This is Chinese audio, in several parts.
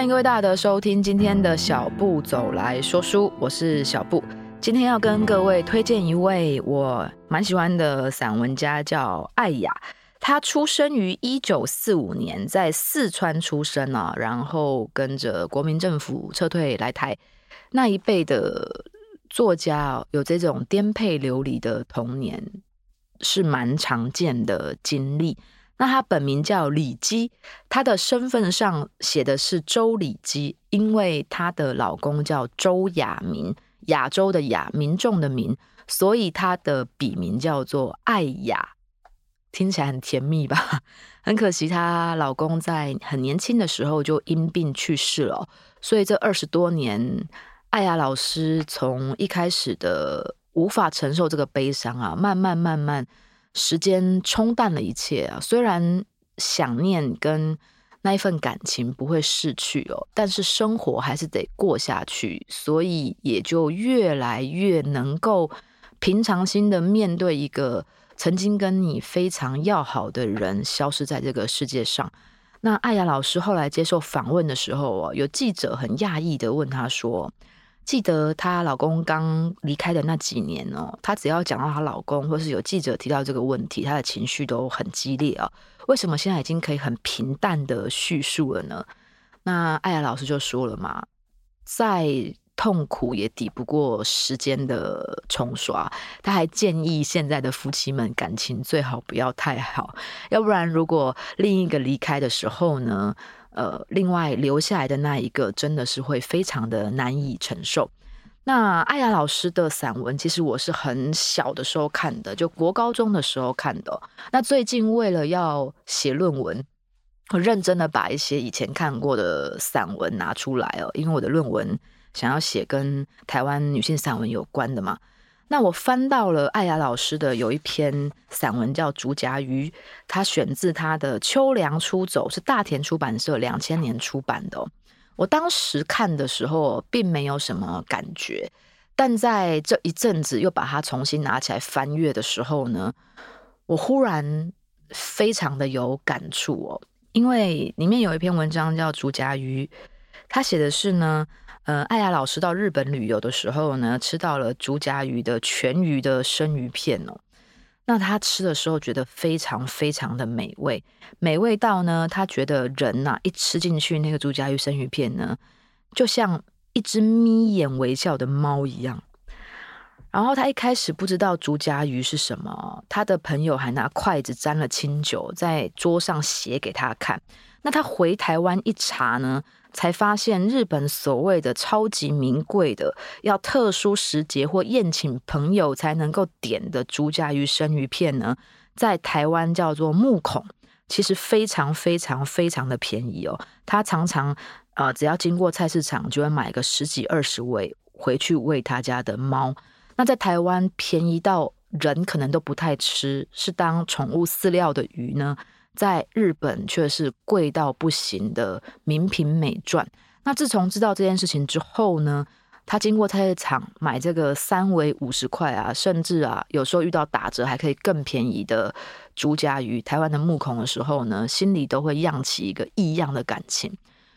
欢迎各位大德收听今天的小步走来说书，我是小步。今天要跟各位推荐一位我蛮喜欢的散文家，叫艾雅。他出生于一九四五年，在四川出生啊，然后跟着国民政府撤退来台。那一辈的作家有这种颠沛流离的童年，是蛮常见的经历。那他本名叫李姬，他的身份上写的是周李姬，因为她的老公叫周亚民，亚洲的亚，民众的民，所以他的笔名叫做艾雅。听起来很甜蜜吧？很可惜，她老公在很年轻的时候就因病去世了。所以这二十多年，艾雅老师从一开始的无法承受这个悲伤啊，慢慢慢慢，时间冲淡了一切啊。虽然想念跟那一份感情不会逝去哦，但是生活还是得过下去，所以也就越来越能够平常心的面对一个。曾经跟你非常要好的人消失在这个世界上。那艾雅老师后来接受访问的时候，有记者很讶异的问她说：“记得她老公刚离开的那几年哦，她只要讲到她老公，或是有记者提到这个问题，她的情绪都很激烈啊。为什么现在已经可以很平淡的叙述了呢？”那艾雅老师就说了嘛，在。痛苦也抵不过时间的冲刷，他还建议现在的夫妻们感情最好不要太好，要不然如果另一个离开的时候呢，呃，另外留下来的那一个真的是会非常的难以承受。那艾雅老师的散文，其实我是很小的时候看的，就国高中的时候看的。那最近为了要写论文，我认真的把一些以前看过的散文拿出来哦，因为我的论文。想要写跟台湾女性散文有关的嘛？那我翻到了艾雅老师的有一篇散文叫《竹荚鱼》，它选自他的《秋凉出走》，是大田出版社两千年出版的。我当时看的时候并没有什么感觉，但在这一阵子又把它重新拿起来翻阅的时候呢，我忽然非常的有感触哦，因为里面有一篇文章叫《竹荚鱼》，他写的是呢。呃，艾雅老师到日本旅游的时候呢，吃到了竹荚鱼的全鱼的生鱼片哦。那他吃的时候觉得非常非常的美味，美味到呢，他觉得人呐、啊、一吃进去那个竹荚鱼生鱼片呢，就像一只眯眼微笑的猫一样。然后他一开始不知道竹荚鱼是什么，他的朋友还拿筷子沾了清酒在桌上写给他看。那他回台湾一查呢，才发现日本所谓的超级名贵的，要特殊时节或宴请朋友才能够点的竹荚鱼生鱼片呢，在台湾叫做木孔，其实非常非常非常的便宜哦。他常常呃，只要经过菜市场，就会买个十几二十尾回去喂他家的猫。那在台湾便宜到人可能都不太吃，是当宠物饲料的鱼呢。在日本却是贵到不行的名品美饌。那自从知道这件事情之后呢，他经过菜市场买这个三尾五十块啊，甚至啊有时候遇到打折还可以更便宜的竹荚鱼，台湾的木孔的时候呢，心里都会漾起一个异样的感情。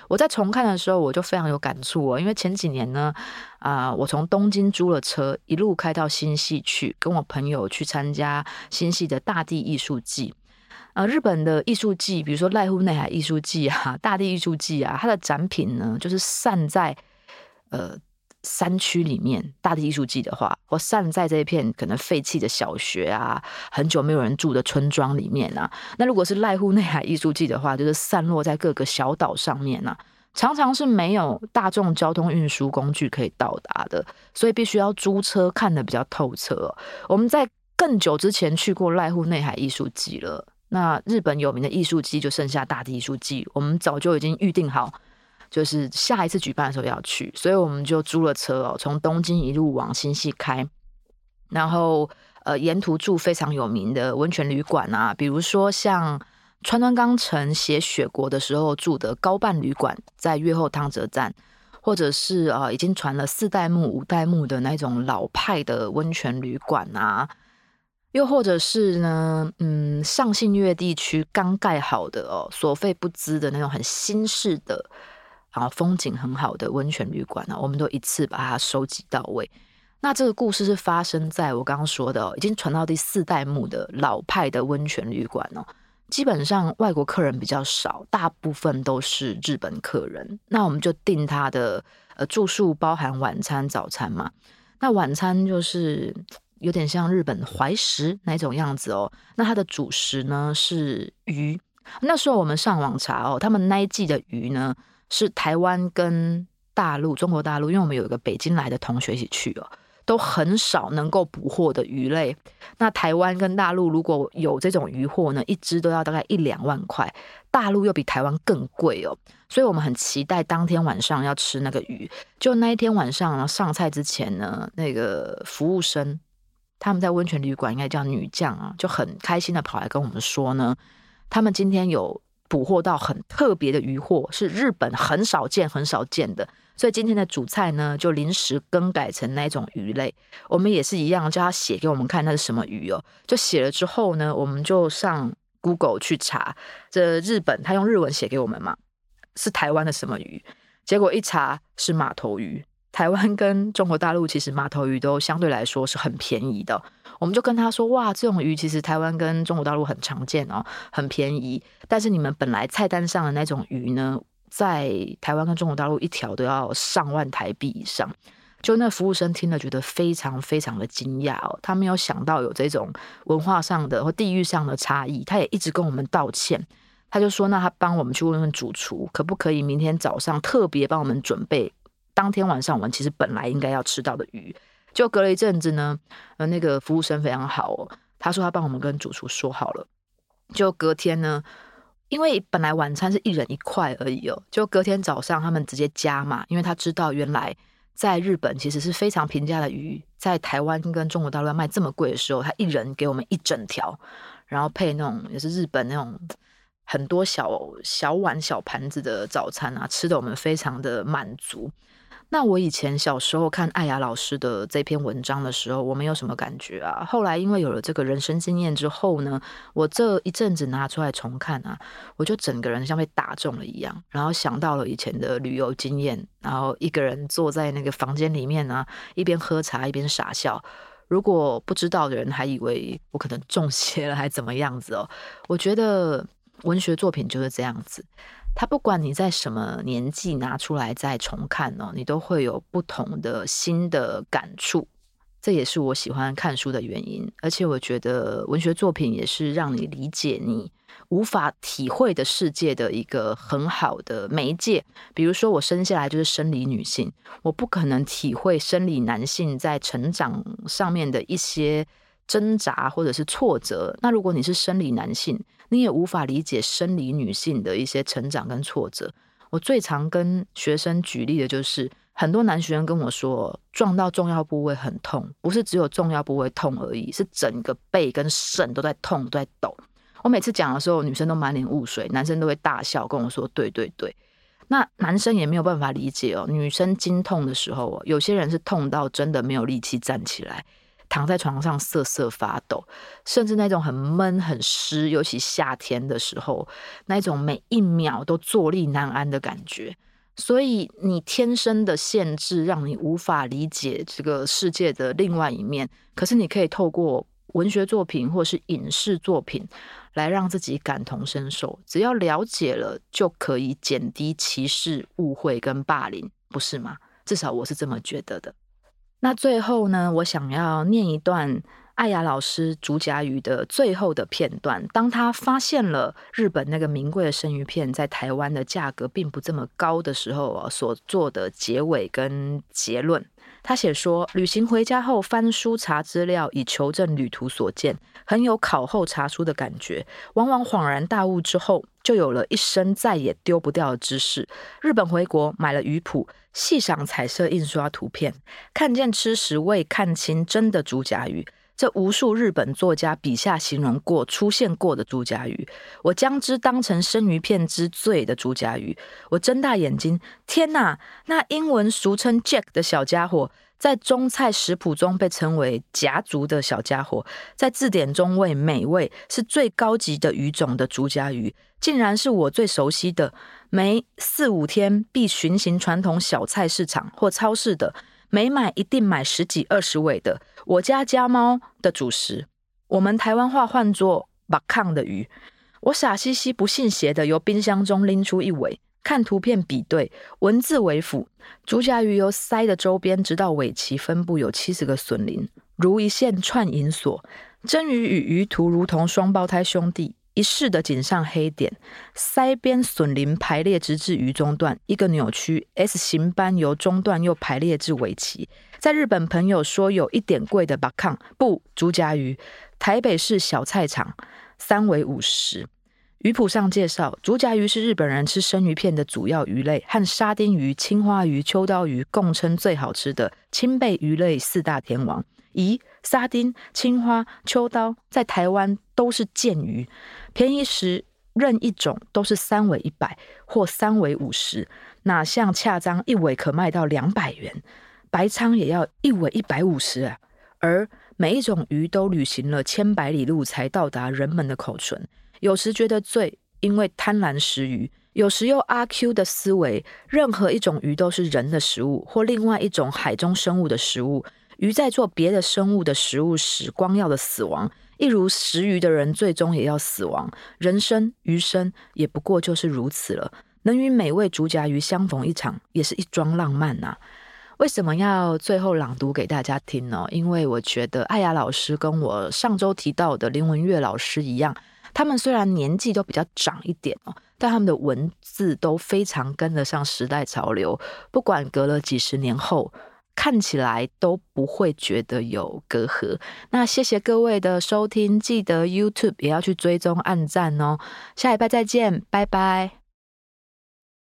我在重看的时候，我就非常有感触哦，因为前几年呢，啊、我从东京租了车，一路开到新潟去，跟我朋友去参加新潟的大地艺术季。呃，日本的艺术季，比如说濑户内海艺术季啊、大地艺术季啊，它的展品呢，就是散在呃山区里面。大地艺术季的话，或散在这一片可能废弃的小学啊，很久没有人住的村庄里面啊。那如果是濑户内海艺术季的话，就是散落在各个小岛上面啊，常常是没有大众交通运输工具可以到达的，所以必须要租车看得比较透彻。我们在更久之前去过濑户内海艺术季了。那日本有名的艺术季就剩下大地艺术季，我们早就已经预定好，就是下一次举办的时候要去，所以我们就租了车哦，从东京一路往新潟开，然后呃沿途住非常有名的温泉旅馆啊，比如说像川端康成写《雪国》的时候住的高伴旅馆，在越后汤泽站，或者是啊、已经传了四代目五代目的那种老派的温泉旅馆啊。又或者是呢，嗯，上信越地区刚盖好的哦，所费不貲的那种很新式的然后风景很好的温泉旅馆呢，我们都一次把它收集到位。那这个故事是发生在我刚刚说的，已经传到第四代目的老派的温泉旅馆哦。基本上外国客人比较少，大部分都是日本客人。那我们就订他的呃住宿，包含晚餐、早餐嘛。那晚餐就是有点像日本怀石那种样子哦。那它的主食呢是鱼。那时候我们上网查哦，他们那一季的鱼呢是台湾跟大陆、中国大陆，因为我们有一个北京来的同学一起去哦。都很少能够捕获的鱼类，那台湾跟大陆如果有这种鱼货呢，一只都要大概一两万块，大陆又比台湾更贵哦，所以我们很期待当天晚上要吃那个鱼。就那一天晚上呢，上菜之前呢，那个服务生他们在温泉旅馆应该叫女将啊，就很开心的跑来跟我们说呢，他们今天有捕获到很特别的鱼货，是日本很少见、很少见的。所以今天的主菜呢，就临时更改成那种鱼类。我们也是一样，叫他写给我们看那是什么鱼哦。就写了之后呢，我们就上 Google 去查，这日本他用日文写给我们嘛，是台湾的什么鱼？结果一查是马头鱼。台湾跟中国大陆其实马头鱼都相对来说是很便宜的。我们就跟他说，哇，这种鱼其实台湾跟中国大陆很常见哦，很便宜。但是你们本来菜单上的那种鱼呢？在台湾跟中国大陆一条都要上万台币以上，就那服务生听了觉得非常非常的惊讶哦，他没有想到有这种文化上的或地域上的差异，他也一直跟我们道歉，他就说，那他帮我们去问问主厨，可不可以明天早上特别帮我们准备当天晚上我们其实本来应该要吃到的鱼。就隔了一阵子呢，呃，那个服务生非常好哦，他说他帮我们跟主厨说好了，就隔天呢。因为本来晚餐是一人一块而已哦，就隔天早上他们直接加嘛，因为他知道原来在日本其实是非常平价的鱼，在台湾跟中国大陆要卖这么贵的时候，他一人给我们一整条，然后配那种也是日本那种很多小小碗小盘子的早餐啊，吃的我们非常的满足。那我以前小时候看艾雅老师的这篇文章的时候，我没有什么感觉啊。后来因为有了这个人生经验之后呢，我这一阵子拿出来重看啊，我就整个人像被打中了一样，然后想到了以前的旅游经验，然后一个人坐在那个房间里面啊，一边喝茶一边傻笑。如果不知道的人还以为我可能中邪了，还怎么样子哦？我觉得文学作品就是这样子。他不管你在什么年纪拿出来再重看哦，你都会有不同的新的感触。这也是我喜欢看书的原因。而且我觉得文学作品也是让你理解你无法体会的世界的一个很好的媒介。比如说，我生下来就是生理女性，我不可能体会生理男性在成长上面的一些挣扎或者是挫折。那如果你是生理男性，你也无法理解生理女性的一些成长跟挫折。我最常跟学生举例的就是，很多男学生跟我说，撞到重要部位很痛，不是只有重要部位痛而已，是整个背跟肾都在痛，都在抖。我每次讲的时候，女生都满脸雾水，男生都会大笑跟我说：“对对对。”那男生也没有办法理解哦，女生经痛的时候，有些人是痛到真的没有力气站起来。躺在床上瑟瑟发抖，甚至那种很闷很湿，尤其夏天的时候，那种每一秒都坐立难安的感觉。所以你天生的限制让你无法理解这个世界的另外一面。可是你可以透过文学作品或是影视作品来让自己感同身受。只要了解了，就可以减低歧视、误会跟霸凌，不是吗？至少我是这么觉得的。那最后呢，我想要念一段艾雅老师竹荚鱼的最后的片段。当他发现了日本那个名贵的生鱼片在台湾的价格并不这么高的时候啊，所做的结尾跟结论。他写说：旅行回家后翻书查资料，以求证旅途所见，很有考后查书的感觉。往往恍然大悟之后，就有了一生再也丢不掉的知识。日本回国买了鱼谱。细赏彩色印刷图片，看见吃食未看清真的竹荚鱼，这无数日本作家笔下形容过、出现过的竹荚鱼，我将之当成生鱼片之最的竹荚鱼。我睁大眼睛，天哪！那英文俗称 Jack 的小家伙，在中菜食谱中被称为夹竹的小家伙，在字典中为美味，是最高级的鱼种的竹筴鱼，竟然是我最熟悉的，每四五天必巡行传统小菜市场或超市的，每买一定买十几二十尾的我家家猫的主食。我们台湾话唤作“把抗”的鱼。我傻兮兮不信邪的由冰箱中拎出一尾。看图片比对，文字为辅。竹筴鱼由鳃的周边直到尾鳍分布有七十个笋鳞，如一线串银锁。真鱼与鱼图如同双胞胎兄弟，一式的锦上黑点，腮边笋鳞排列直至鱼中段，一个扭曲 S 型斑由中段又排列至尾鳍。在日本朋友说有一点贵的巴康不竹夹鱼，台北市小菜场三尾五十。鱼谱上介绍，竹夹鱼是日本人吃生鱼片的主要鱼类，和沙丁鱼、青花鱼、秋刀鱼共称最好吃的青贝鱼类四大天王。咦，沙丁、青花、秋刀在台湾都是贱鱼，便宜时任一种都是三尾一百或三尾五十，哪像恰章一尾可卖到两百元，白鲳也要一尾一百五十啊。而每一种鱼都旅行了千百里路才到达人们的口唇。有时觉得醉，因为贪婪食鱼；有时又阿 Q 的思维，任何一种鱼都是人的食物，或另外一种海中生物的食物。鱼在做别的生物的食物时，光耀的死亡，一如食鱼的人最终也要死亡。人生鱼生也不过就是如此了。能与美味竹荚鱼相逢一场，也是一桩浪漫呐、啊。为什么要最后朗读给大家听呢？因为我觉得艾雅老师跟我上周提到的林文月老师一样。他们虽然年纪都比较长一点哦，但他们的文字都非常跟得上时代潮流。不管隔了几十年后，看起来都不会觉得有隔阂。那谢谢各位的收听，记得 YouTube 也要去追踪按赞哦。下礼拜再见，拜拜。